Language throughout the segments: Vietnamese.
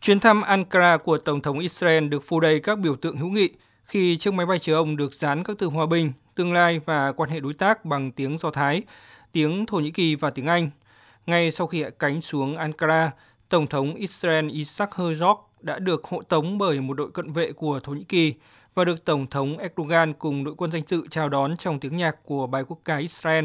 Chuyến thăm Ankara của Tổng thống Israel được phủ đầy các biểu tượng hữu nghị khi chiếc máy bay chở ông được dán các từ hòa bình, tương lai và quan hệ đối tác bằng tiếng Do Thái, tiếng Thổ Nhĩ Kỳ và tiếng Anh. Ngay sau khi hạ cánh xuống Ankara, Tổng thống Israel Isaac Herzog đã được hộ tống bởi một đội cận vệ của Thổ Nhĩ Kỳ và được Tổng thống Erdogan cùng đội quân danh dự chào đón trong tiếng nhạc của bài quốc ca Israel.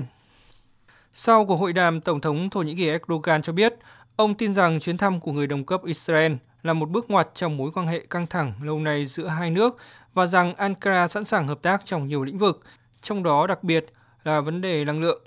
Sau cuộc hội đàm, Tổng thống Thổ Nhĩ Kỳ Erdogan cho biết ông tin rằng chuyến thăm của người đồng cấp Israel là một bước ngoặt trong mối quan hệ căng thẳng lâu nay giữa hai nước và rằng Ankara sẵn sàng hợp tác trong nhiều lĩnh vực, trong đó đặc biệt là vấn đề năng lượng.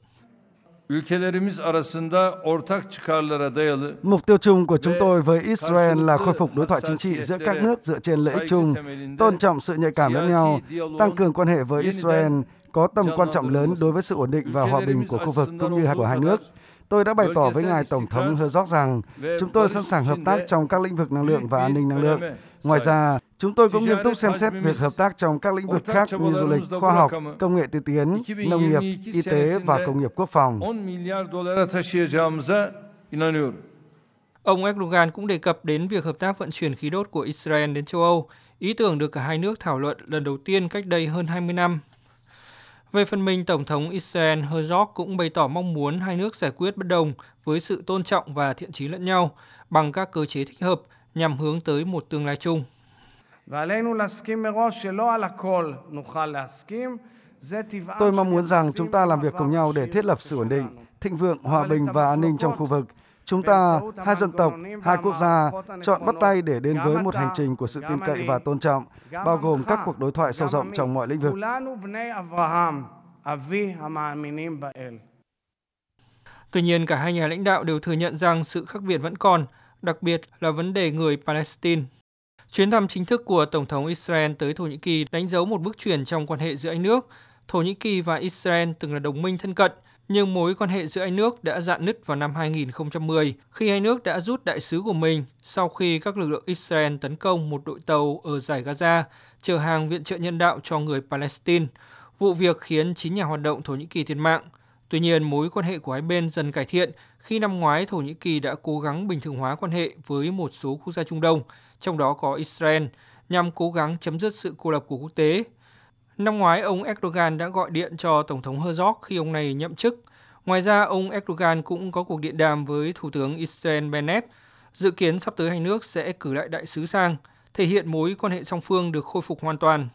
Mục tiêu chung của chúng tôi với Israel là khôi phục đối thoại chính trị giữa các nước dựa trên lợi ích chung, tôn trọng sự nhạy cảm lẫn nhau, tăng cường quan hệ với Israel có tầm quan trọng lớn đối với sự ổn định và hòa bình của khu vực cũng như của hai nước. Tôi đã bày tỏ với ngài Tổng thống Herzog rằng chúng tôi sẵn sàng hợp tác trong các lĩnh vực năng lượng và an ninh năng lượng. Ngoài ra, chúng tôi cũng nghiêm túc xem xét việc hợp tác trong các lĩnh vực khác như du lịch, khoa học, công nghệ tiên tiến, nông nghiệp, y tế và công nghiệp quốc phòng. Ông Erdogan cũng đề cập đến việc hợp tác vận chuyển khí đốt của Israel đến châu Âu, ý tưởng được cả hai nước thảo luận lần đầu tiên cách đây hơn 20 năm về phần mình, Tổng thống Israel Herzog cũng bày tỏ mong muốn hai nước giải quyết bất đồng với sự tôn trọng và thiện trí lẫn nhau bằng các cơ chế thích hợp nhằm hướng tới một tương lai chung. Tôi mong muốn rằng chúng ta làm việc cùng nhau để thiết lập sự ổn định, thịnh vượng, hòa bình và an ninh trong khu vực Chúng ta, hai dân tộc, hai quốc gia, chọn bắt tay để đến với một hành trình của sự tin cậy và tôn trọng, bao gồm các cuộc đối thoại sâu rộng trong mọi lĩnh vực. Tuy nhiên, cả hai nhà lãnh đạo đều thừa nhận rằng sự khác biệt vẫn còn, đặc biệt là vấn đề người Palestine. Chuyến thăm chính thức của Tổng thống Israel tới Thổ Nhĩ Kỳ đánh dấu một bước chuyển trong quan hệ giữa hai nước. Thổ Nhĩ Kỳ và Israel từng là đồng minh thân cận, nhưng mối quan hệ giữa hai nước đã dạn nứt vào năm 2010 khi hai nước đã rút đại sứ của mình sau khi các lực lượng Israel tấn công một đội tàu ở giải Gaza chở hàng viện trợ nhân đạo cho người Palestine. Vụ việc khiến 9 nhà hoạt động Thổ Nhĩ Kỳ thiệt mạng. Tuy nhiên, mối quan hệ của hai bên dần cải thiện khi năm ngoái Thổ Nhĩ Kỳ đã cố gắng bình thường hóa quan hệ với một số quốc gia Trung Đông, trong đó có Israel, nhằm cố gắng chấm dứt sự cô lập của quốc tế Năm ngoái, ông Erdogan đã gọi điện cho Tổng thống Herzog khi ông này nhậm chức. Ngoài ra, ông Erdogan cũng có cuộc điện đàm với Thủ tướng Israel Bennett. Dự kiến sắp tới hai nước sẽ cử lại đại sứ sang, thể hiện mối quan hệ song phương được khôi phục hoàn toàn.